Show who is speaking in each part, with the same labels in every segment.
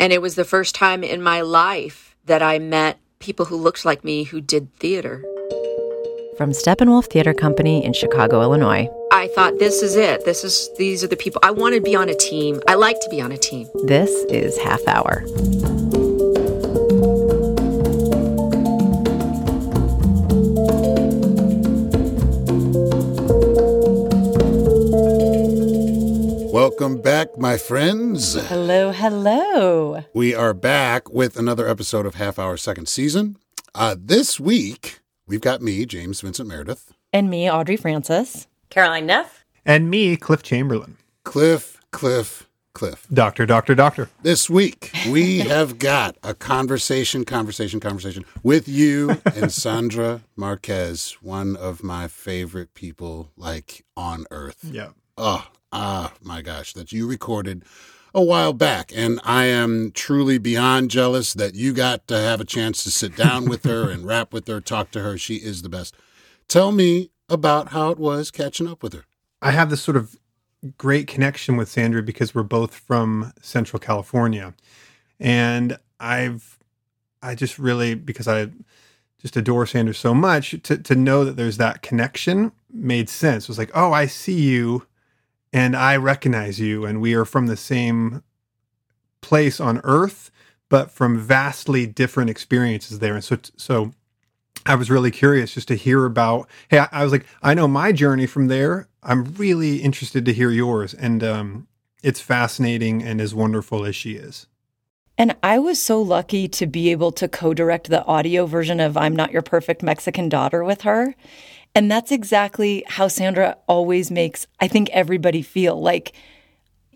Speaker 1: And it was the first time in my life that I met people who looked like me who did theater.
Speaker 2: From Steppenwolf Theater Company in Chicago, Illinois.
Speaker 1: I thought this is it. This is these are the people I want to be on a team. I like to be on a team.
Speaker 2: This is Half Hour.
Speaker 3: Welcome back, my friends.
Speaker 2: Hello, hello.
Speaker 3: We are back with another episode of Half Hour Second Season. Uh, this week, we've got me, James Vincent Meredith,
Speaker 2: And me, Audrey Francis.
Speaker 4: Caroline Neff.
Speaker 5: And me, Cliff Chamberlain.
Speaker 3: Cliff, Cliff, Cliff.
Speaker 5: Doctor, doctor, doctor.
Speaker 3: This week, we have got a conversation, conversation, conversation with you and Sandra Marquez, one of my favorite people, like on earth.
Speaker 5: Yeah.
Speaker 3: Oh, ah, my gosh, that you recorded a while back. And I am truly beyond jealous that you got to have a chance to sit down with her and rap with her, talk to her. She is the best. Tell me about how it was catching up with her.
Speaker 5: I have this sort of great connection with Sandra because we're both from Central California. And I've, I just really, because I just adore Sandra so much, to, to know that there's that connection made sense. It was like, oh, I see you and I recognize you, and we are from the same place on earth, but from vastly different experiences there. And so, so I was really curious just to hear about. Hey, I, I was like, I know my journey from there. I'm really interested to hear yours, and um, it's fascinating and as wonderful as she is.
Speaker 6: And I was so lucky to be able to co direct the audio version of I'm Not Your Perfect Mexican Daughter with her. And that's exactly how Sandra always makes, I think, everybody feel. Like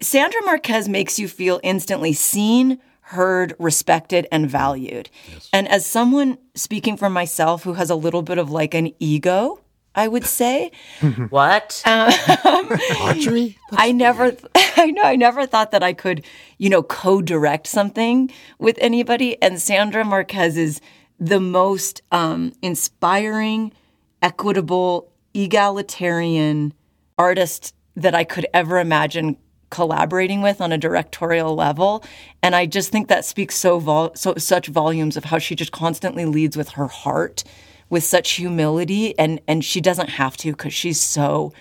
Speaker 6: Sandra Marquez makes you feel instantly seen, heard, respected, and valued. Yes. And as someone speaking for myself who has a little bit of like an ego, I would say.
Speaker 4: what?
Speaker 6: Um,
Speaker 3: Audrey?
Speaker 6: I never, I know, I never thought that I could, you know, co-direct something with anybody. And Sandra Marquez is the most um, inspiring, equitable, egalitarian artist that I could ever imagine collaborating with on a directorial level. And i just think that speaks so, vol- so such volumes of how she just constantly leads with her heart with such humility. And and she doesn't have to because she's so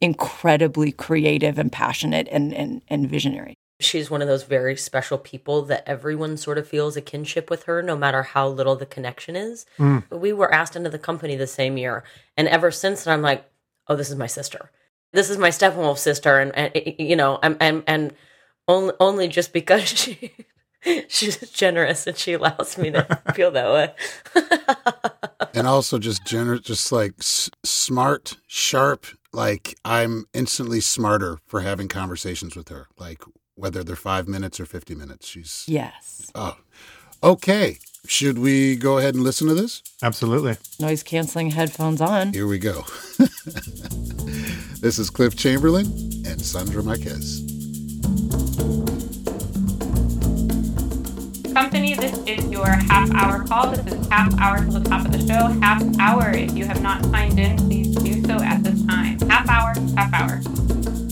Speaker 6: incredibly creative and passionate and, and and visionary
Speaker 4: she's one of those very special people that everyone sort of feels a kinship with her no matter how little the connection is mm. we were asked into the company the same year and ever since then i'm like oh this is my sister this is my Steppenwolf sister, and, and you know, and and, and only only just because she she's generous and she allows me to feel that way.
Speaker 3: and also just generous, just like s- smart, sharp. Like I'm instantly smarter for having conversations with her. Like whether they're five minutes or fifty minutes, she's
Speaker 6: yes.
Speaker 3: Oh, okay. Should we go ahead and listen to this?
Speaker 5: Absolutely.
Speaker 6: Noise canceling headphones on.
Speaker 3: Here we go. this is Cliff Chamberlain and Sandra Marquez.
Speaker 7: Company, this is your half hour call. This is half hour to the top of the show. Half hour. If you have not signed in, please do so at this time. Half hour, half hour.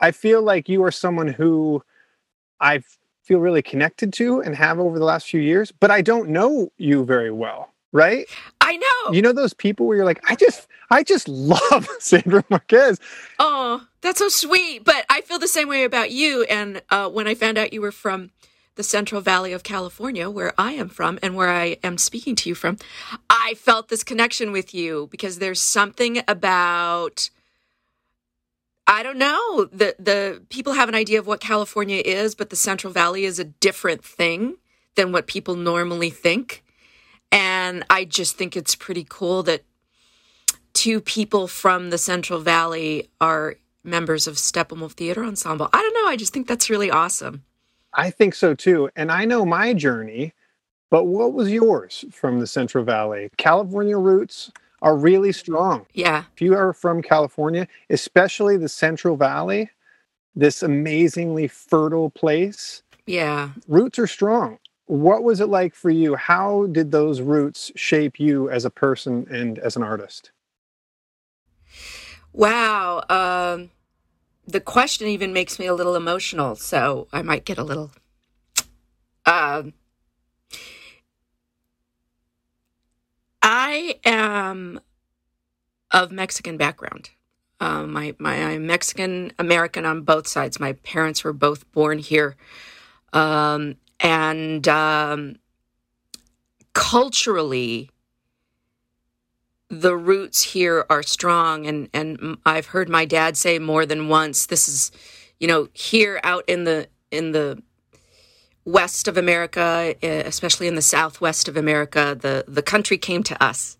Speaker 5: I feel like you are someone who I've feel really connected to and have over the last few years, but I don't know you very well, right?
Speaker 1: I know.
Speaker 5: You know those people where you're like, I just I just love Sandra Marquez.
Speaker 1: Oh, that's so sweet. But I feel the same way about you. And uh, when I found out you were from the Central Valley of California, where I am from and where I am speaking to you from, I felt this connection with you because there's something about I don't know. The the people have an idea of what California is, but the Central Valley is a different thing than what people normally think. And I just think it's pretty cool that two people from the Central Valley are members of Steppenwolf Theater Ensemble. I don't know. I just think that's really awesome.
Speaker 5: I think so too. And I know my journey, but what was yours from the Central Valley? California roots, are really strong.
Speaker 1: Yeah.
Speaker 5: If you are from California, especially the Central Valley, this amazingly fertile place,
Speaker 1: yeah.
Speaker 5: Roots are strong. What was it like for you? How did those roots shape you as a person and as an artist?
Speaker 1: Wow. Um the question even makes me a little emotional, so I might get a little. Um, I am of Mexican background. Uh, my my I'm Mexican American on both sides. My parents were both born here, um, and um, culturally, the roots here are strong. And and I've heard my dad say more than once. This is, you know, here out in the in the west of America, eh, especially in the southwest of America, the the country came to us,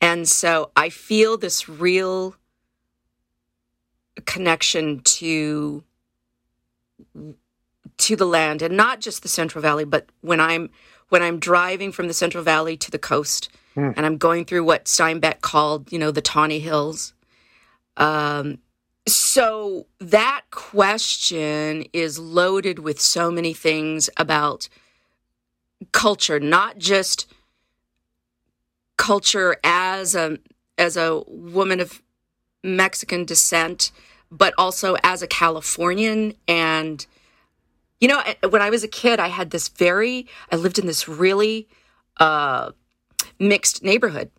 Speaker 1: and so I feel this real connection to to the land and not just the central valley but when i'm when i'm driving from the central valley to the coast
Speaker 5: Hmm.
Speaker 1: and i'm going through what steinbeck called you know the tawny hills um so that question is loaded with so many things about culture not just culture as a as a woman of Mexican descent, but also as a Californian. And, you know, when I was a kid, I had this very, I lived in this really uh, mixed neighborhood.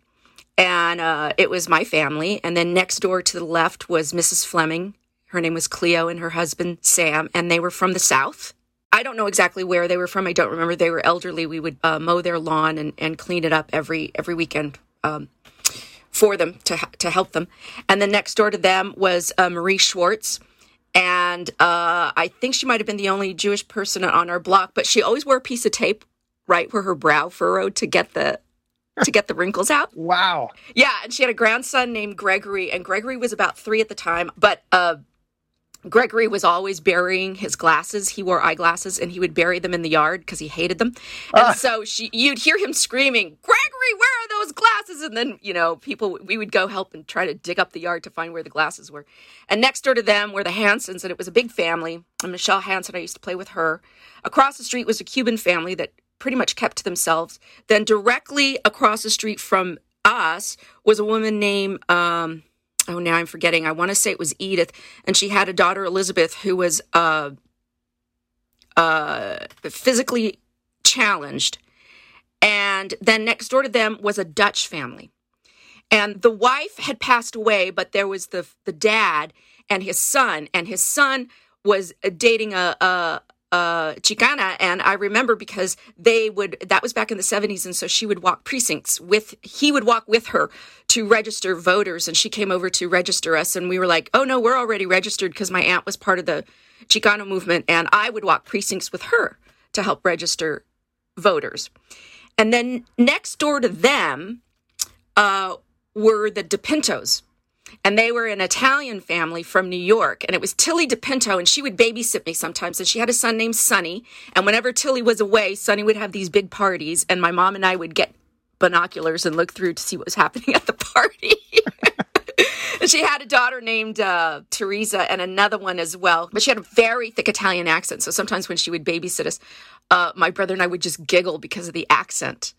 Speaker 1: And uh, it was my family. And then next door to the left was Mrs. Fleming. Her name was Cleo and her husband, Sam. And they were from the South. I don't know exactly where they were from. I don't remember. They were elderly. We would uh, mow their lawn and, and clean it up every every weekend. Um, for them to to help them. And then next door to them was uh, Marie Schwartz, and uh, I think she might have been the only Jewish person on our block. But she always wore a piece of tape right where her brow furrowed to get the to get the wrinkles out.
Speaker 5: Wow.
Speaker 1: Yeah, and she had a grandson named Gregory, and Gregory was about three at the time, but uh, Gregory was always burying his glasses. He wore eyeglasses, and he would bury them in the yard because he hated them. And so she, you'd hear him screaming, "Gregory, where are those glasses?" And then you know, people we would go help and try to dig up the yard to find where the glasses were. And next door to them were the Hansons, and it was a big family. And Michelle Hanson, I used to play with her. Across the street was a Cuban family that pretty much kept to themselves. Then directly across the street from us was a woman named um, oh now I'm forgetting. I want to say it was Edith, and she had a daughter Elizabeth who was uh, uh, physically challenged. And then next door to them was a Dutch family. And the wife had passed away, but there was the the dad and his son, and his son was dating a, a, a Chicana. And I remember because they would that was back in the seventies, and so she would walk precincts with he would walk with her to register voters, and she came over to register us, and we were like, oh no, we're already registered because my aunt was part of the Chicano movement, and I would walk precincts with her to help register voters. And then next door to them uh, were the DePintos. And they were an Italian family from New York. And it was Tilly DePinto, and she would babysit me sometimes. And she had a son named Sonny. And whenever Tilly was away, Sonny would have these big parties. And my mom and I would get binoculars and look through to see what was happening at the party. She had a daughter named uh, Teresa and another one as well. But she had a very thick Italian accent. So sometimes when she would babysit us, uh, my brother and I would just giggle because of the accent.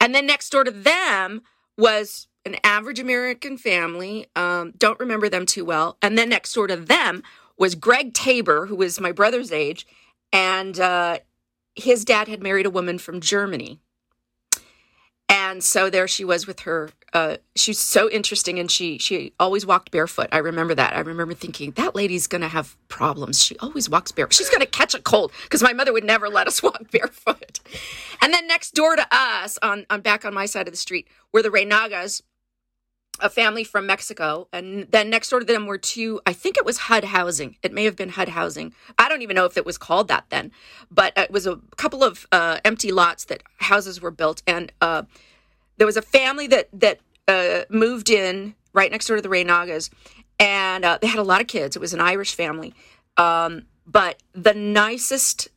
Speaker 1: And then next door to them was an average American family. Um, don't remember them too well. And then next door to them was Greg Tabor, who was my brother's age. And uh, his dad had married a woman from Germany. And so there she was with her. Uh, she's so interesting, and she she always walked barefoot. I remember that. I remember thinking that lady's gonna have problems. She always walks barefoot. She's gonna catch a cold because my mother would never let us walk barefoot. And then next door to us, on on back on my side of the street, were the Reynagas, a family from Mexico, and then next door to them were two. I think it was HUD housing. It may have been HUD housing. I don't even know if it was called that then, but it was a couple of uh, empty lots that houses were built, and uh, there was a family that that uh, moved in right next door to the Reynagas, and uh, they had a lot of kids. It was an Irish family, um, but the nicest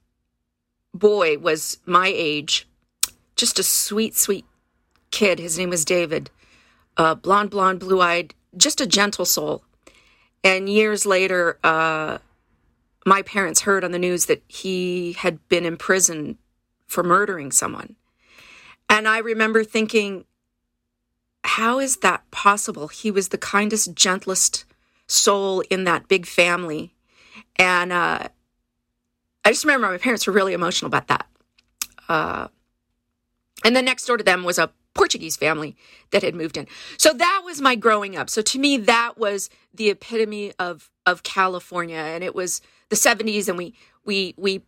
Speaker 1: boy was my age, just a sweet, sweet kid. His name was David uh, blonde, blonde, blue eyed, just a gentle soul. And years later, uh, my parents heard on the news that he had been imprisoned for murdering someone. And I remember thinking, how is that possible? He was the kindest, gentlest soul in that big family. And uh, I just remember my parents were really emotional about that. Uh, and then next door to them was a Portuguese family that had moved in. So that was my growing up. So to me, that was the epitome of of California, and it was the '70s, and we we we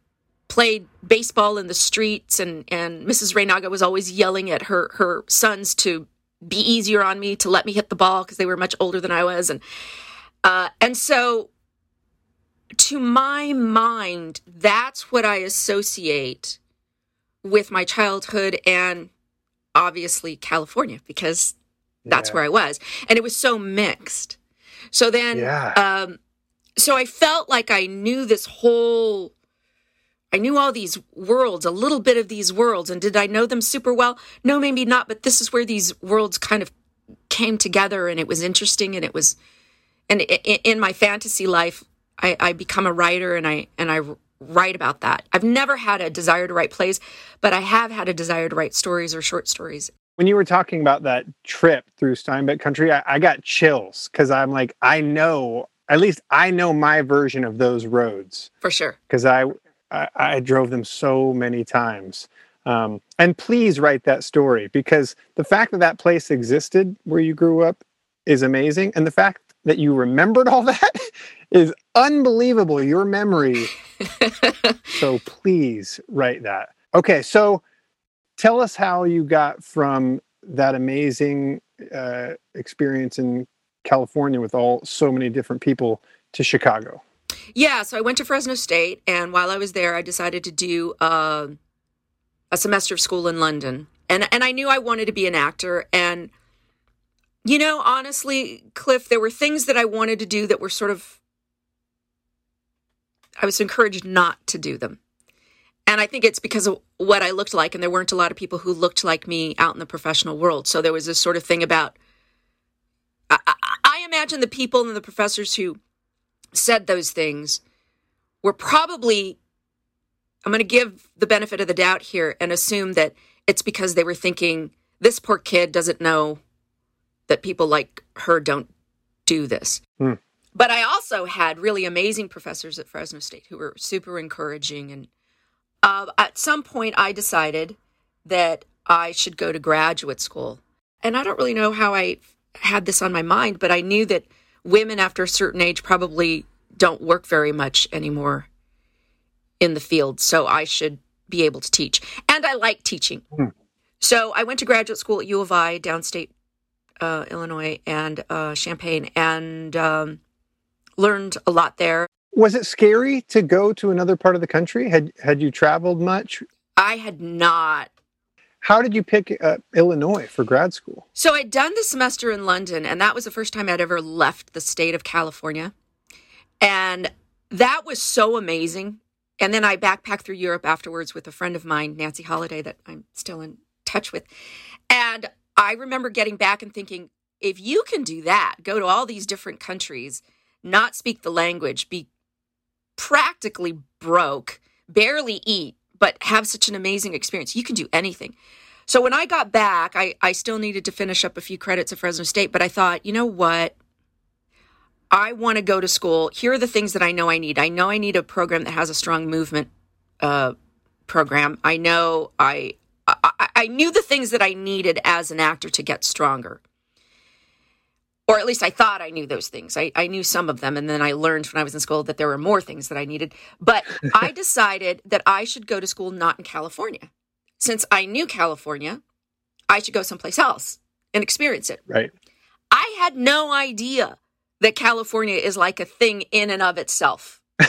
Speaker 1: played baseball in the streets, and and Mrs. Reynaga was always yelling at her her sons to be easier on me, to let me hit the ball because they were much older than I was, and uh, and so to my mind, that's what I associate with my childhood and obviously California because that's
Speaker 5: Yeah.
Speaker 1: where I was. And it was so mixed. So then,
Speaker 5: Yeah.
Speaker 1: um, so I felt like I knew this whole, I knew all these worlds, a little bit of these worlds. And did I know them super well? No, maybe not. But this is where these worlds kind of came together and it was interesting and it was, and in my fantasy life, I, I become a writer and I, and I write about that. I've never had a desire to write plays, but I have had a desire to write stories or short stories.
Speaker 5: when you were talking about that trip through Steinbeck country, I, I got chills because I'm like, I know, at least I know my version of those roads
Speaker 1: For sure.
Speaker 5: because I, I I drove them so many times. Um, and please write that story because the fact that that place existed where you grew up is amazing, and the fact that you remembered all that is unbelievable. Your memory. so please write that. Okay, so tell us how you got from that amazing uh, experience in California with all so many different people to Chicago.
Speaker 1: Yeah, so I went to Fresno State, and while I was there, I decided to do uh, a semester of school in London, and and I knew I wanted to be an actor. And you know, honestly, Cliff, there were things that I wanted to do that were sort of I was encouraged not to do them, and I think it's because of what I looked like, and there weren't a lot of people who looked like me out in the professional world. So there was this sort of thing about. I, I, I imagine the people and the professors who said those things were probably I'm going to give the benefit of the doubt here and assume that it's because they were thinking this poor kid doesn't know that people like her don't do this.
Speaker 5: Hmm.
Speaker 1: But I also had really amazing professors at Fresno State who were super encouraging. And uh, at some point, I decided that I should go to graduate school. And I don't really know how I had this on my mind, but I knew that women after a certain age probably don't work very much anymore in the field. So I should be able to teach. And I like teaching.
Speaker 5: Hmm.
Speaker 1: So I went to graduate school at U of I, downstate uh, Illinois, and uh, Champaign, and um, learned a lot there.
Speaker 5: Was it scary to go to another part of the country? Had had you traveled much?
Speaker 1: I had not.
Speaker 5: How did you pick uh, Illinois for grad school?
Speaker 1: So I'd done the semester in London, and that was the first time I'd ever left the state of California. And that was so amazing. And then I backpacked through Europe afterwards with a friend of mine, Nancy Holiday, that I'm still in touch with. And I remember getting back and thinking, if you can do that, go to all these different countries, not speak the language, be practically broke, barely eat, but have such an amazing experience, you can do anything. So when I got back, I, I still needed to finish up a few credits at Fresno State, but I thought, you know what? I want to go to school. Here are the things that I know I need. I know I need a program that has a strong movement uh, program. I know I, I I knew the things that I needed as an actor to get stronger. Or at least I thought I knew those things. I, I knew some of them. And then I learned when I was in school that there were more things that I needed. But I decided that I should go to school not in California. Since I knew California, I should go someplace else and experience it.
Speaker 5: Right.
Speaker 1: I had no idea that California is like a thing in and of itself.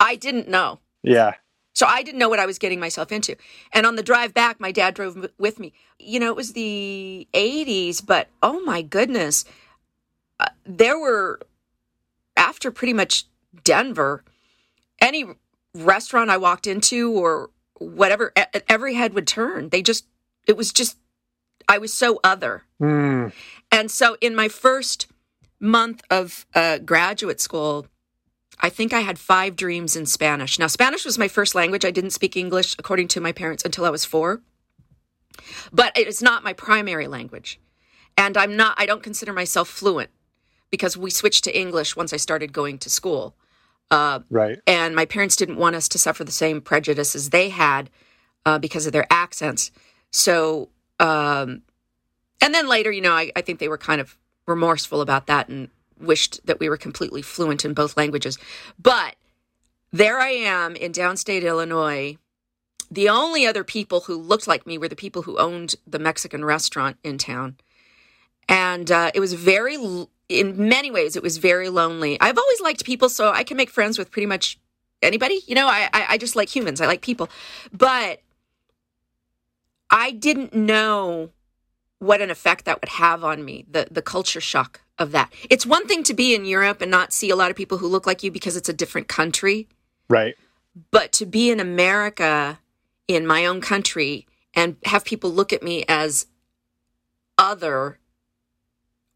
Speaker 1: I didn't know.
Speaker 5: yeah.
Speaker 1: So I didn't know what I was getting myself into. And on the drive back, my dad drove with me. You know, it was the 80s, but oh my goodness. There were, after pretty much Denver, any restaurant I walked into or whatever, every head would turn. They just, it was just, I was so other.
Speaker 5: Hmm.
Speaker 1: And so in my first month of uh, graduate school, I think I had five dreams in Spanish. Now, Spanish was my first language. I didn't speak English, according to my parents, until I was four. But it is not my primary language. And I'm not, I don't consider myself fluent. Because we switched to English once I started going to school. Uh,
Speaker 5: Right.
Speaker 1: and my parents didn't want us to suffer the same prejudices they had uh, because of their accents. So, um, and then later, you know, I, I think they were kind of remorseful about that and wished that we were completely fluent in both languages. But there I am in downstate Illinois. The only other people who looked like me were the people who owned the Mexican restaurant in town. And uh, it was very, l- in many ways, it was very lonely. I've always liked people, so I can make friends with pretty much anybody. You know, I, I, I just like humans, I like people. But I didn't know what an effect that would have on me, the, the culture shock of that. It's one thing to be in Europe and not see a lot of people who look like you because it's a different country
Speaker 5: Right.
Speaker 1: but to be in America, in my own country, and have people look at me as other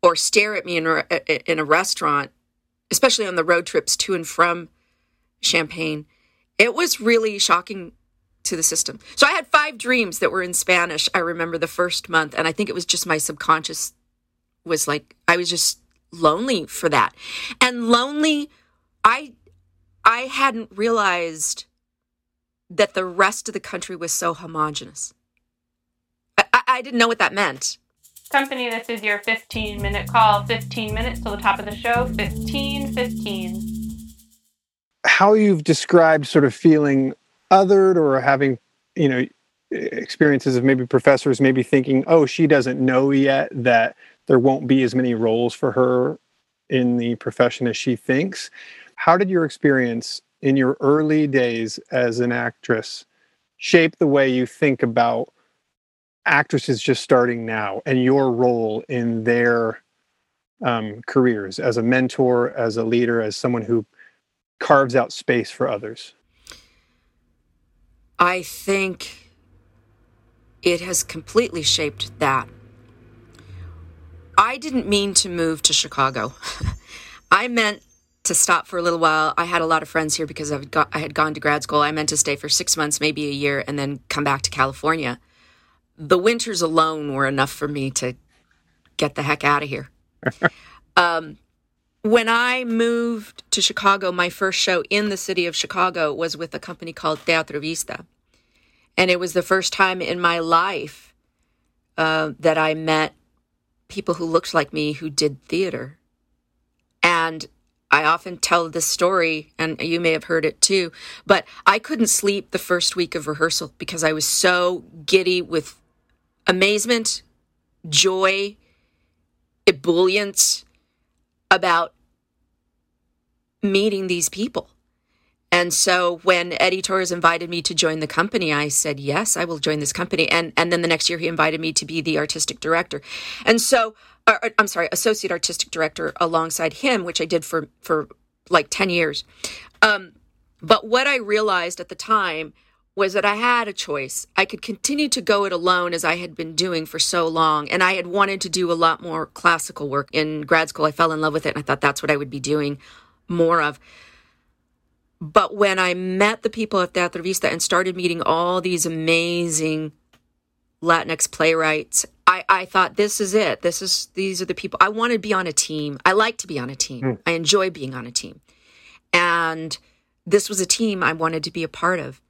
Speaker 1: or stare at me in a, in a restaurant, especially on the road trips to and from Champaign, it was really shocking to the system. So I had five dreams that were in Spanish. I remember the first month, and I think it was just my subconscious was like I was just lonely for that, and lonely. I I hadn't realized that the rest of the country was so homogenous. I, I didn't know what that meant.
Speaker 7: Company, this is your 15 minute call. 15 minutes till the top of the show. 15, 15.
Speaker 5: How you've described sort of feeling othered or having, you know, experiences of maybe professors maybe thinking, oh, she doesn't know yet that there won't be as many roles for her in the profession as she thinks. How did your experience in your early days as an actress shape the way you think about actresses just starting now and your role in their um, careers as a mentor, as a leader, as someone who carves out space for others?
Speaker 1: I think it has completely shaped that. I didn't mean to move to Chicago. I meant to stop for a little while. I had a lot of friends here because got, I had gone to grad school. I meant to stay for six months, maybe a year, and then come back to California. The winters alone were enough for me to get the heck out of here. um, when I moved to Chicago, my first show in the city of Chicago was with a company called Teatro Vista. And it was the first time in my life uh, that I met people who looked like me who did theater. And I often tell this story, and you may have heard it too, but I couldn't sleep the first week of rehearsal because I was so giddy with amazement, joy, ebullience about meeting these people. And so when Eddie Torres invited me to join the company, I said, yes, I will join this company. And, and then the next year he invited me to be the artistic director. And so, uh, I'm sorry, associate artistic director alongside him, which I did for, for like 10 years. Um, but what I realized at the time was that I had a choice. I could continue to go it alone as I had been doing for so long. And I had wanted to do a lot more classical work. In grad school, I fell in love with it and I thought that's what I would be doing more of. But when I met the people at Teatro Vista and started meeting all these amazing Latinx playwrights, I, I thought this is it. This is these are the people I want to be on a team. I like to be on a team. Hmm. I enjoy being on a team. And this was a team I wanted to be a part of.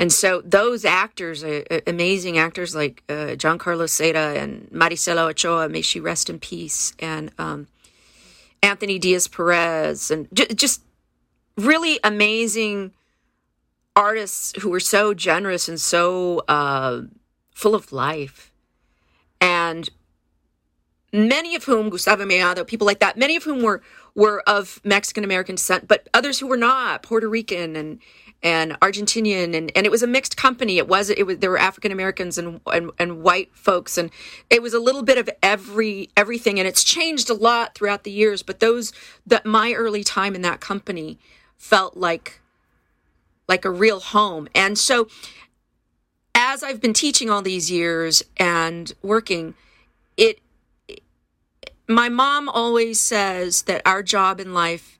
Speaker 1: And so those actors, uh, uh, amazing actors like uh, Carlos Seda and Maricela Ochoa, may she rest in peace, and um, Anthony Diaz Perez, and j- just really amazing artists who were so generous and so uh, full of life. And many of whom, Gustavo Mellado, people like that, many of whom were were of Mexican American descent, but others who were not, Puerto Rican and and Argentinian, and, and it was a mixed company. It was it was there were African Americans and, and and white folks, and it was a little bit of every everything, and it's changed a lot throughout the years. But those that my early time in that company felt like like a real home, and so as I've been teaching all these years and working, it my mom always says that our job in life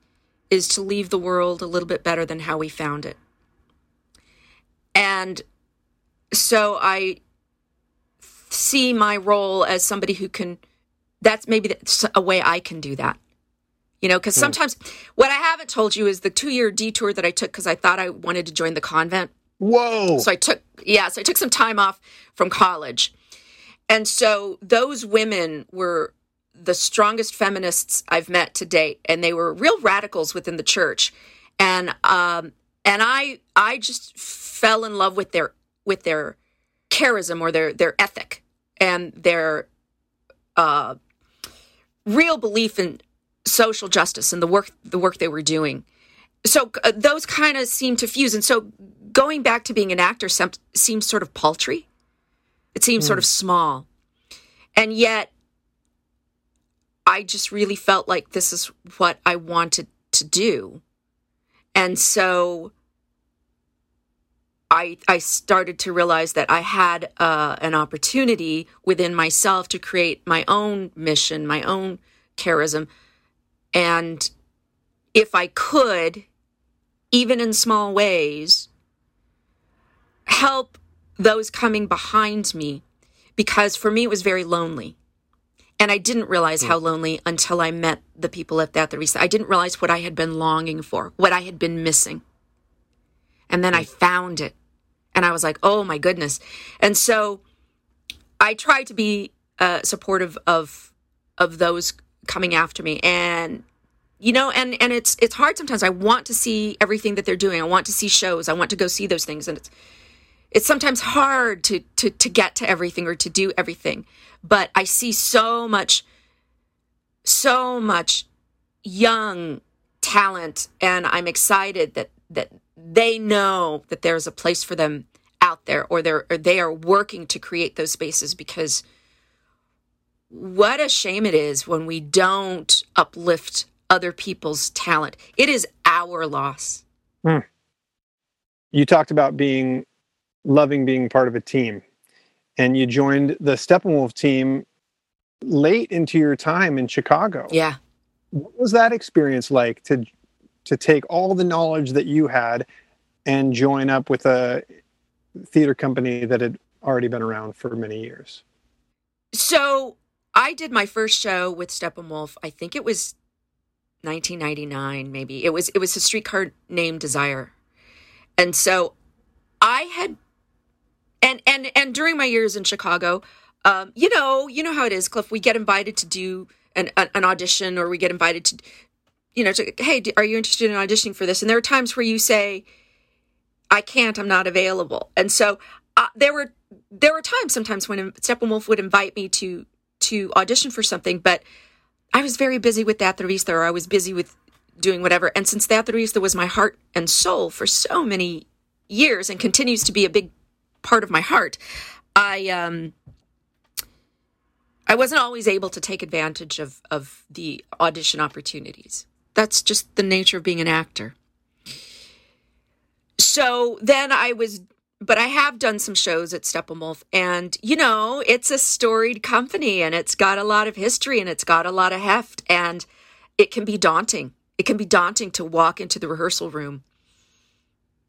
Speaker 1: is to leave the world a little bit better than how we found it. And so I see my role as somebody who can, that's maybe that's a way I can do that. You know, because sometimes what I haven't told you is the two year detour that I took because I thought I wanted to join the convent.
Speaker 5: Whoa.
Speaker 1: So I took, yeah, so I took some time off from college. And so those women were the strongest feminists I've met to date, and they were real radicals within the church. And um, and I I just fell in love with their with their charism or their their ethic and their uh, real belief in social justice and the work the work they were doing. So uh, those kind of seem to fuse, and so going back to being an actor sem- seems sort of paltry. It seems sort of small, and yet I just really felt like this is what I wanted to do, and so I I started to realize that I had uh, an opportunity within myself to create my own mission, my own charism, and if I could, even in small ways, help those coming behind me, because for me it was very lonely. And I didn't realize how lonely until I met the people at Teatro Vista. I didn't realize what I had been longing for, what I had been missing. And then I found it. And I was like, oh my goodness. And so I tried to be uh, supportive of of those coming after me. And you know, and and it's it's hard sometimes. I want to see everything that they're doing. I want to see shows. I want to go see those things. And it's it's sometimes hard to to to get to everything or to do everything but i see so much so much young talent and i'm excited that that they know that there's a place for them out there or they're or they are working to create those spaces because what a shame it is when we don't uplift other people's talent. It is our loss. Hmm.
Speaker 5: You talked about being loving being part of a team and you joined the steppenwolf team late into your time in chicago
Speaker 1: yeah
Speaker 5: what was that experience like to to take all the knowledge that you had and join up with a theater company that had already been around for many years
Speaker 1: So I did my first show with Steppenwolf. I think it was 1999, maybe. It was it was a streetcar named Desire, and so I had, and and and during my years in Chicago, um, you know, you know how it is, Cliff. We get invited to do an an, audition, or we get invited to, you know, to hey, do- are you interested in auditioning for this? And there are times where you say, I can't, I'm not available. And so uh, there were there were times sometimes when Steppenwolf would invite me to to audition for something, but I was very busy with Teatro Vista, or I was busy with doing whatever. And since Teatro Vista was my heart and soul for so many years and continues to be a big part of my heart, I um I wasn't always able to take advantage of of the audition opportunities. That's just the nature of being an actor so then I was, but I have done some shows at Steppenwolf, and you know, it's a storied company, and it's got a lot of history, and it's got a lot of heft, and it can be daunting. It can be daunting to walk into the rehearsal room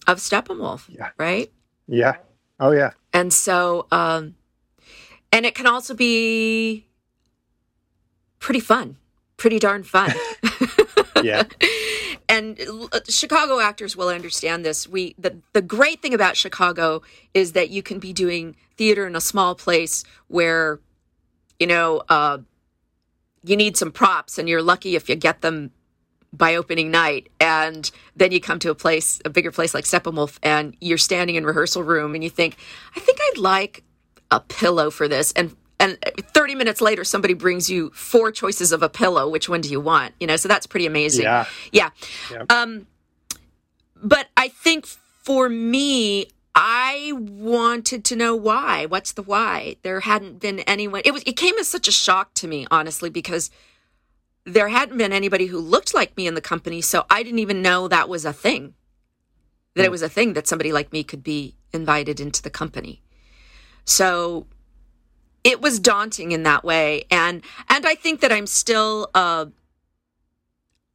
Speaker 1: of Steppenwolf,
Speaker 5: Yeah.
Speaker 1: right?
Speaker 5: yeah oh yeah
Speaker 1: And so, um, and it can also be pretty fun, pretty darn fun.
Speaker 5: yeah
Speaker 1: and uh, Chicago actors will understand this. We the the great thing about Chicago is that you can be doing theater in a small place where, you know, uh, you need some props, and you're lucky if you get them by opening night. And then you come to a place, a bigger place like Steppenwolf, and you're standing in rehearsal room, and you think, I think I'd like a pillow for this, and and 30 minutes later somebody brings you four choices of a pillow which one do you want you know so that's pretty amazing
Speaker 5: Yeah.
Speaker 1: yeah
Speaker 5: Yep.
Speaker 1: um but i think for me i wanted to know why what's the why there hadn't been anyone it was it came as such a shock to me honestly because there hadn't been anybody who looked like me in the company so i didn't even know that was a thing. That it was a thing that somebody like me could be invited into the company. So it was daunting in that way and and i think that i'm still uh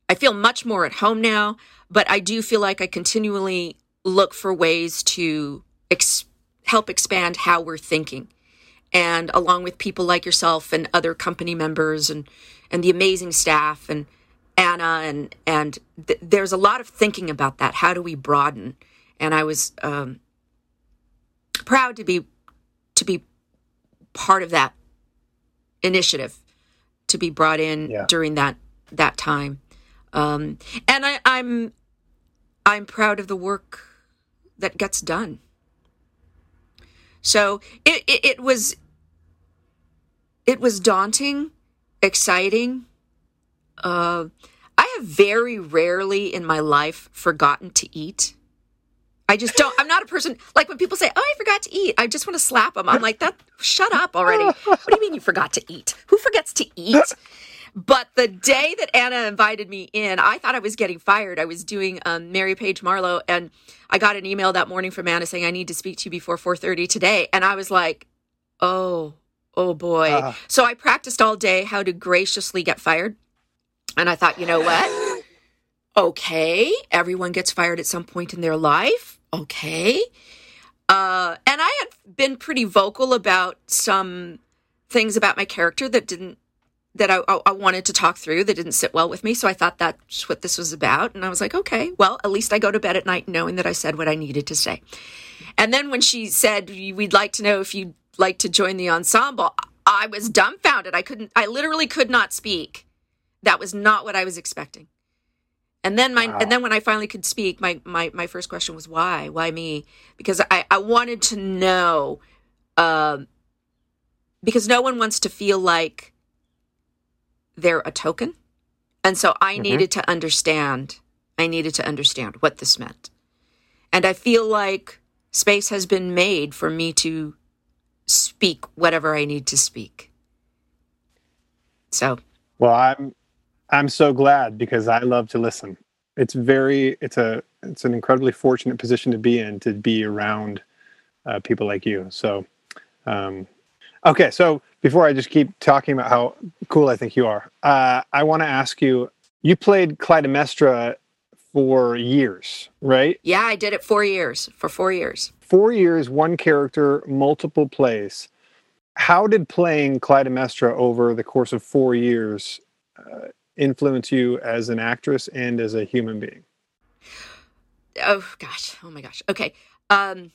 Speaker 1: i feel much more at home now but i do feel like i continually look for ways to ex- help expand how we're thinking and along with people like yourself and other company members and and the amazing staff and Anna, and and th- there's a lot of thinking about that. How do we broaden? And I was um, proud to be to be part of that initiative, to be brought in
Speaker 5: Yeah.
Speaker 1: during that that time. Um, and I, I'm I'm proud of the work that gets done. So it, it, it was it was daunting, exciting. Uh, I have very rarely in my life forgotten to eat. I just don't. I'm not a person like when people say, "Oh, I forgot to eat." I just want to slap them. I'm like, "That shut up already." What do you mean you forgot to eat? Who forgets to eat? But the day that Anna invited me in, I thought I was getting fired. I was doing um, Mary Page Marlowe, and I got an email that morning from Anna saying, "I need to speak to you before 4:30 today." And I was like, "Oh, oh boy!"
Speaker 5: Ah.
Speaker 1: so I practiced all day how to graciously get fired, and I thought, you know what? okay, everyone gets fired at some point in their life. Okay. Uh, and I had been pretty vocal about some things about my character that didn't that I, I wanted to talk through that didn't sit well with me. So I thought that's what this was about. And I was like, okay, well, at least I go to bed at night knowing that I said what I needed to say. And then when she said, we'd like to know if you'd like to join the ensemble, I was dumbfounded. I couldn't, I literally could not speak. That was not what I was expecting. And then my
Speaker 5: Wow.
Speaker 1: and then when I finally could speak, my my my first question was why? Why me? Because I I wanted to know um because no one wants to feel like they're a token. And so I needed to understand. I needed to understand what this meant. And I feel like space has been made for me to speak whatever I need to speak. So,
Speaker 5: Well, I'm I'm so glad because I love to listen. It's very it's a it's an incredibly fortunate position to be in to be around uh, people like you. So, um, okay. So before I just keep talking about how cool I think you are, uh, I want to ask you. You played Clytemnestra for years, right?
Speaker 1: yeah, I did it 4 years, for 4 years.
Speaker 5: Four years, one character, multiple plays. How did playing Clytemnestra over the course of four years uh, influence you as an actress and as a human being?
Speaker 1: oh gosh oh my gosh okay um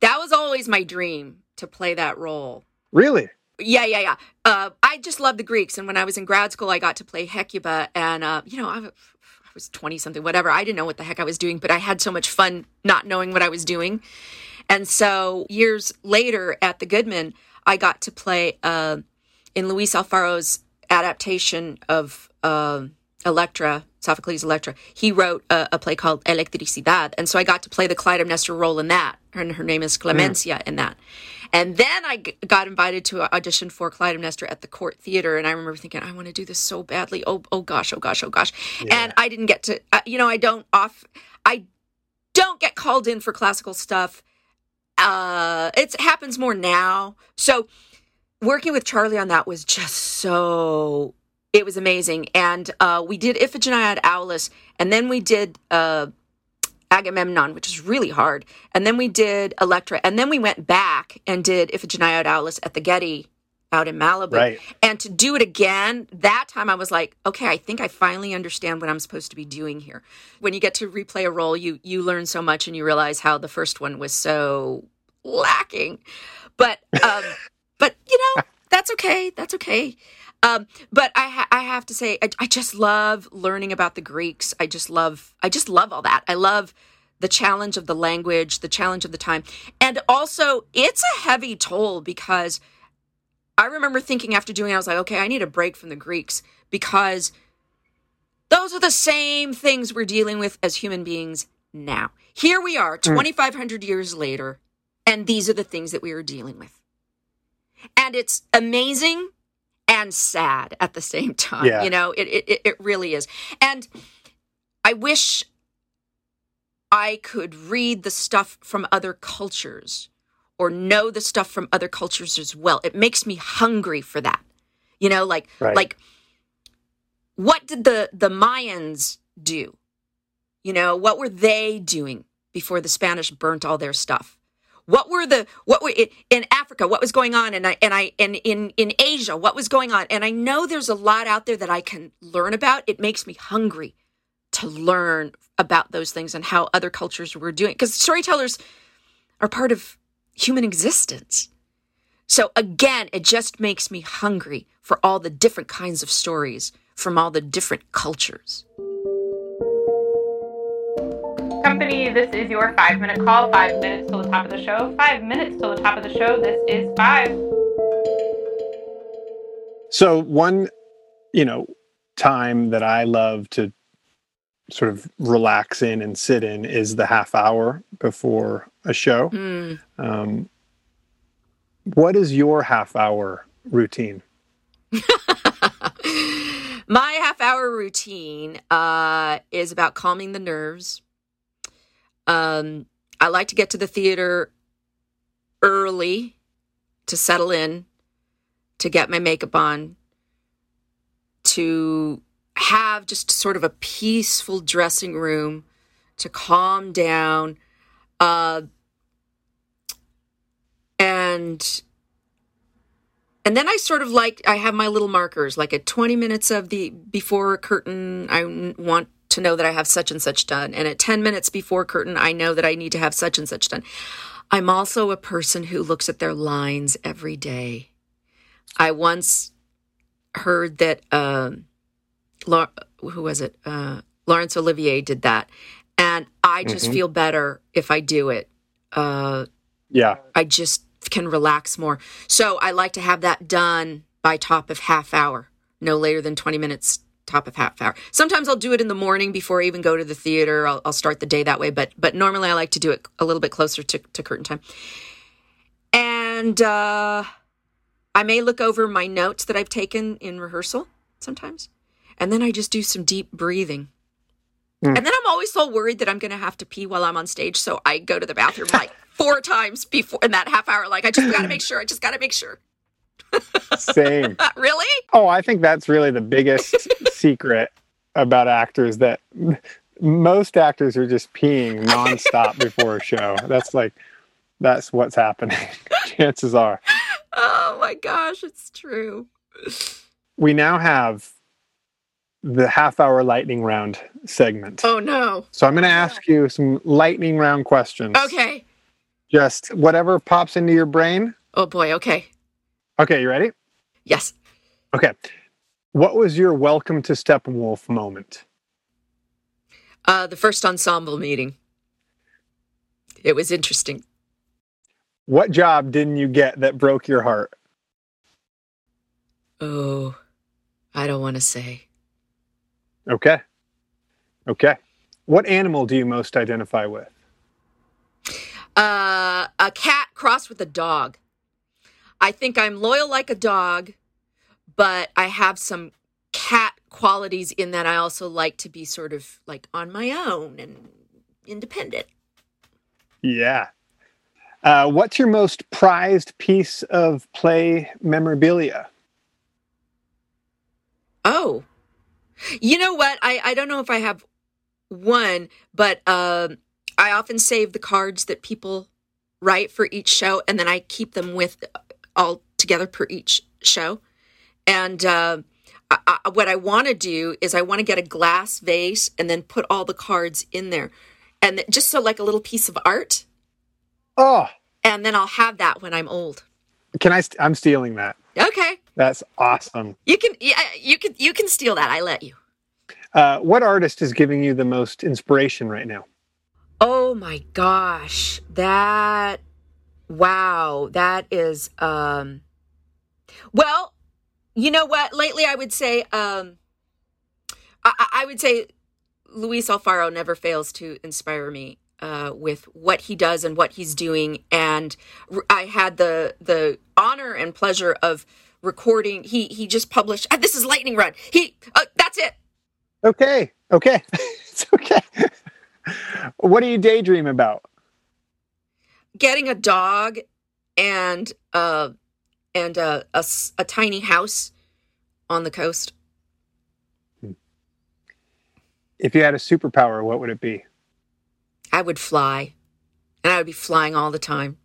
Speaker 1: that was always my dream to play that role
Speaker 5: Really?
Speaker 1: Yeah yeah yeah. Uh i just love the greeks and when i was in grad school i got to play hecuba and uh you know i, I was 20 something whatever. I didn't know what the heck i was doing but i had so much fun not knowing what i was doing. And so years later at the goodman i got to play uh in luis alfaro's adaptation of uh, Electra, Sophocles' Electra, he wrote a, a play called Electricidad. And so I got to play the Clytemnestra role in that. And her name is Clemencia in that. And then I g- got invited to audition for Clytemnestra at the Court Theater. And I remember thinking, I want to do this so badly. Oh, oh gosh, oh gosh, oh gosh. And I didn't get to, uh, you know, I don't off, I don't get called in for classical stuff. Uh, it happens more now. So working with Charlie on that was just so it was amazing. And uh, we did Iphigenia at Aulis, and then we did uh, Agamemnon, which is really hard. And then we did Electra, and then we went back and did Iphigenia at Aulis at the Getty out in Malibu.
Speaker 5: Right.
Speaker 1: And to do it again, that time I was like, okay, I think I finally understand what I'm supposed to be doing here. When you get to replay a role, you you learn so much and you realize how the first one was so lacking. But um but you know, that's okay. That's okay. Um, but I, ha- I have to say, I, I just love learning about the Greeks. I just love, I just love all that. I love the challenge of the language, the challenge of the time, and also it's a heavy toll because I remember thinking after doing, it, I was like, okay, I need a break from the Greeks because those are the same things we're dealing with as human beings now. Here we are, 2,500 years later, and these are the things that we are dealing with. And it's amazing and sad at the same time.
Speaker 5: Yeah.
Speaker 1: You know, it, it it really is. And I wish I could read the stuff from other cultures or know the stuff from other cultures as well. It makes me hungry for that. You know, like
Speaker 5: Right.
Speaker 1: like what did the the Mayans do? You know, what were they doing before the Spanish burnt all their stuff? What were the what were in Africa what was going on? And I and I and in in Asia what was going on? And I know there's a lot out there that I can learn about. It makes me hungry to learn about those things and how other cultures were doing because storytellers are part of human existence. So again it just makes me hungry for all the different kinds of stories from all the different cultures
Speaker 7: Company, this is your five minute call. Five minutes till the top of the show. Five minutes till the top of the show. This is five.
Speaker 5: So one, you know, time that I love to sort of relax in and sit in is the half hour before a show.
Speaker 1: Mm.
Speaker 5: Um, what is your half hour routine?
Speaker 1: My half hour routine uh, is about calming the nerves. Um, I like to get to the theater early to settle in, to get my makeup on, to have just sort of a peaceful dressing room, to calm down. Uh, and and then I sort of like I have my little markers like at 20 minutes of the before curtain I want to know that I have such and such done and at 10 minutes before curtain I know that I need to have such and such done. I'm also a person who looks at their lines every day. I once heard that um La- who was it? Uh Laurence Olivier did that and I just
Speaker 5: Mhm.
Speaker 1: feel better if I do it. Uh
Speaker 5: Yeah.
Speaker 1: I just can relax more. So I like to have that done by top of half hour, no later than 20 minutes top of half hour. Sometimes I'll do it in the morning before I even go to the theater. I'll, I'll start the day that way, but but normally I like to do it a little bit closer to, to curtain time. And uh, I may look over my notes that I've taken in rehearsal sometimes, and then I just do some deep breathing.
Speaker 5: Mm.
Speaker 1: And then I'm always so worried that I'm going to have to pee while I'm on stage, so I go to the bathroom like four times before in that half hour. Like I just got to make sure. I just got to make sure.
Speaker 5: Same.
Speaker 1: really?
Speaker 5: Oh, I think that's really the biggest secret about actors that most actors are just peeing nonstop before a show. That's like that's what's happening. Chances are.
Speaker 1: Oh my gosh, it's true.
Speaker 5: We now have the half hour lightning round segment.
Speaker 1: Oh no.
Speaker 5: So I'm going to ask you some lightning round questions.
Speaker 1: Okay.
Speaker 5: Just whatever pops into your brain.
Speaker 1: Oh boy. Okay.
Speaker 5: Okay, you ready?
Speaker 1: Yes.
Speaker 5: Okay. What was your welcome to Steppenwolf moment?
Speaker 1: Uh, the first ensemble meeting. It was interesting.
Speaker 5: What job didn't you get that broke your heart?
Speaker 1: Oh, I don't want to say.
Speaker 5: Okay. Okay. What animal do you most identify with?
Speaker 1: Uh, a cat crossed with a dog. I think I'm loyal like a dog, but I have some cat qualities in that I also like to be sort of like on my own and independent.
Speaker 5: Yeah. Uh, what's your most prized piece of play memorabilia?
Speaker 1: Oh, you know what? I, I don't know if I have one, but um, I often save the cards that people write for each show, and then I keep them with all together per each show. And uh, I, I, what I want to do is I want to get a glass vase and then put all the cards in there, and th- just so like a little piece of art.
Speaker 5: Oh,
Speaker 1: And then I'll have that when I'm old.
Speaker 5: can I? St- I'm stealing that.
Speaker 1: Okay,
Speaker 5: That's awesome.
Speaker 1: you can yeah, you can you can steal that. I let you.
Speaker 5: Uh, what artist is giving you the most inspiration right now?
Speaker 1: Oh my gosh. That wow, that is um well, you know what? Lately I would say um I, I- would say Luis Alfaro never fails to inspire me uh, with what he does and what he's doing. And I had the the honor and pleasure of recording. He he just published. ah, this is lightning Rod. He uh, that's it.
Speaker 5: Okay. Okay. it's okay. what do you daydream about?
Speaker 1: Getting a dog and uh and a a tiny house on the coast
Speaker 5: If you had a superpower, what would it be?
Speaker 1: i would fly and i would be flying all the time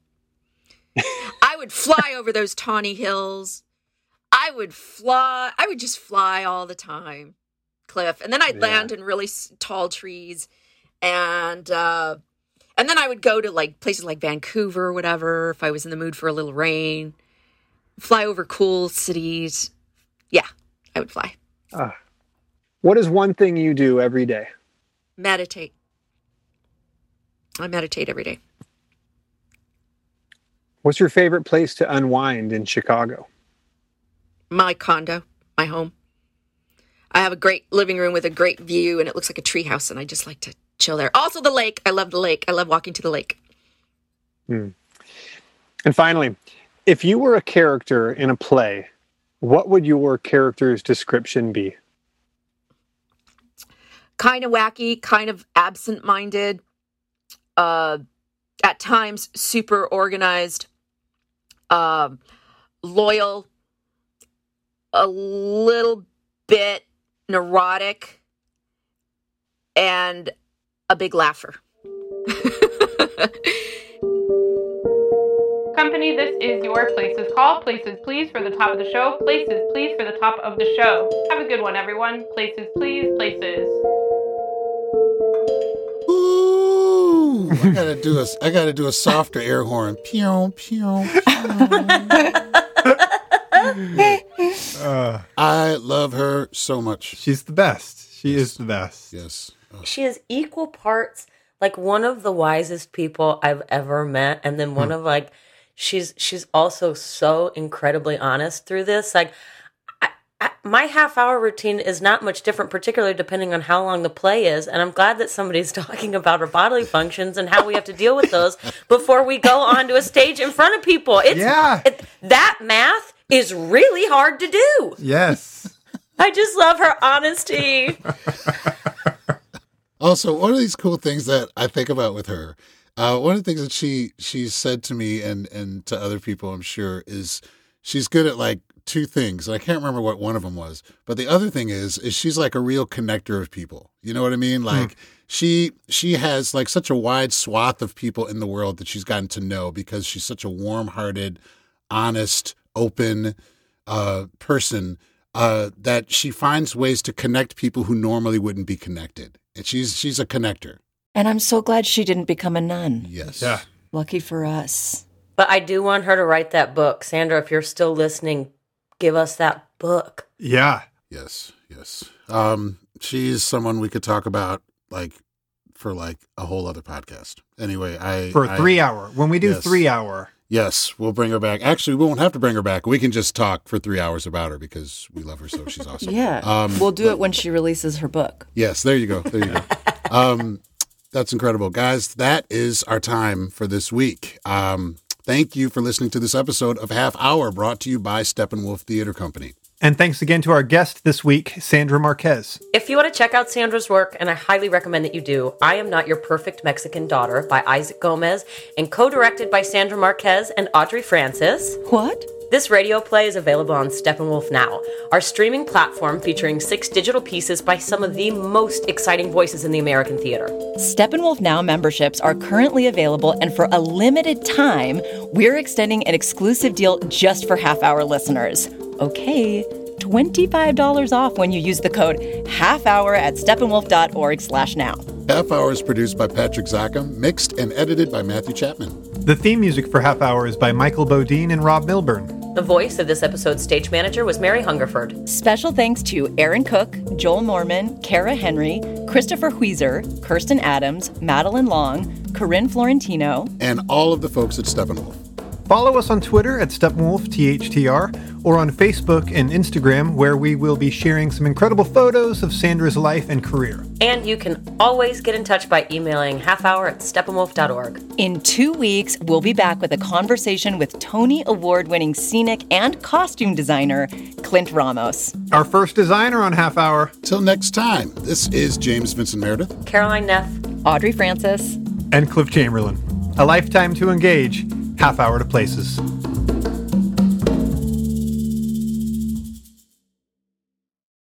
Speaker 1: I would fly over those tawny hills. I would fly. I would just fly all the time, Cliff. And then I'd
Speaker 5: Yeah.
Speaker 1: land in really s- tall trees, and uh, and then I would go to like places like Vancouver or whatever if I was in the mood for a little rain. Fly over cool cities. Yeah, I would fly. Ah.
Speaker 5: What is one thing you do every day?
Speaker 1: Meditate. I meditate every day.
Speaker 5: What's your favorite place to unwind in Chicago?
Speaker 1: my condo, my home. I have a great living room with a great view, and it looks like a treehouse, and I just like to chill there. Also, the lake. I love the lake. I love walking to the lake.
Speaker 5: And finally, if you were a character in a play, what would your character's description be?
Speaker 1: Kind of wacky, kind of absent-minded. Uh, at times super organized. Uh, loyal. A little bit neurotic, and a big laugher.
Speaker 7: Company, this is your Places Call. Places, please, for the top of the show. Places, please, for the top of the show. Have a good one, everyone. Places, please, places.
Speaker 3: Ooh, I gotta do a, I gotta do a softer air horn. Pew, pew, pew.
Speaker 8: Uh,
Speaker 3: I love her so much.
Speaker 8: she's the best. She is the best.
Speaker 3: Yes. Oh,
Speaker 4: She is equal parts like one of the wisest people I've ever met, and then one hmm. of like she's she's also so incredibly honest through this. Like I, I, my half hour routine is not much different, particularly depending on how long the play is. And I'm glad that somebody's talking about our bodily functions and how we have to deal with those before we go onto a stage in front of people. It's
Speaker 8: Yeah.
Speaker 4: it, that math is really hard to do.
Speaker 8: Yes.
Speaker 4: I just love her honesty.
Speaker 3: Also, one of these cool things that I think about with her, uh, one of the things that she she said to me and and to other people, I'm sure, is she's good at like two things, and I can't remember what one of them was. But the other thing is, is she's like a real connector of people. You know what I mean? Like she she has like such a wide swath of people in the world that she's gotten to know because she's such a warm-hearted, honest, open uh, person uh, that she finds ways to connect people who normally wouldn't be connected. And she's she's a connector.
Speaker 6: And I'm so glad she didn't become a nun.
Speaker 3: Yes.
Speaker 8: Yeah.
Speaker 6: Lucky for us.
Speaker 4: But I do want her to write that book. Sandra, if you're still listening, give us that book.
Speaker 8: Yeah.
Speaker 3: Yes. Yes. Um, she's someone we could talk about like for like a whole other podcast. Anyway, I
Speaker 8: For a
Speaker 3: I-
Speaker 8: three hour. When we do
Speaker 3: Yes.
Speaker 8: three hour.
Speaker 3: Yes, we'll bring her back. Actually, we won't have to bring her back. We can just talk for three hours about her because we love her so. She's awesome.
Speaker 6: Yeah.
Speaker 3: Um,
Speaker 6: we'll do it when she releases her book.
Speaker 3: Yes, there you go. There you go. Um, that's incredible, guys. That is our time for this week. Um, thank you for listening to this episode of Half Hour, brought to you by Steppenwolf Theater Company.
Speaker 8: And thanks again to our guest this week, Sandra Marquez.
Speaker 4: If you want to check out Sandra's work, and I highly recommend that you do, I Am Not Your Perfect Mexican Daughter by Isaac Gomez and co directed by Sandra Marquez and Audrey Francis.
Speaker 6: What?
Speaker 4: This radio play is available on Steppenwolf Now, our streaming platform featuring six digital pieces by some of the most exciting voices in the American theater.
Speaker 6: Steppenwolf Now memberships are currently available, and for a limited time, we're extending an exclusive deal just for half hour listeners. Okay, $25 off when you use the code half hour at steppenwolf.org slash now.
Speaker 3: Half Hour is produced by Patrick Zakem, mixed and edited by Matthew Chapman.
Speaker 8: The theme music for Half Hour is by Michael Bodeen and Rob Milburn.
Speaker 4: The voice of this episode's stage manager was Mary Hungerford.
Speaker 6: Special thanks to Aaron Cook, Joel Mormon, Kara Henry, Christopher Huizer, Kirsten Adams, Madeline Long, Corinne Florentino,
Speaker 3: And all of the folks at Steppenwolf.
Speaker 8: Follow us on Twitter at Steppenwolf THTR or on Facebook and Instagram, where we will be sharing some incredible photos of Sandra's life and career.
Speaker 4: And you can always get in touch by emailing halfhour at steppenwolf.org.
Speaker 6: In two weeks, we'll be back with a conversation with Tony Award winning scenic and costume designer Clint Ramos.
Speaker 8: Our first designer on Half Hour,
Speaker 3: Till next time, this is James Vincent Meredith.
Speaker 4: Caroline Neff,
Speaker 6: Audrey Francis.
Speaker 8: and Cliff Chamberlain. A lifetime to engage, half hour to places.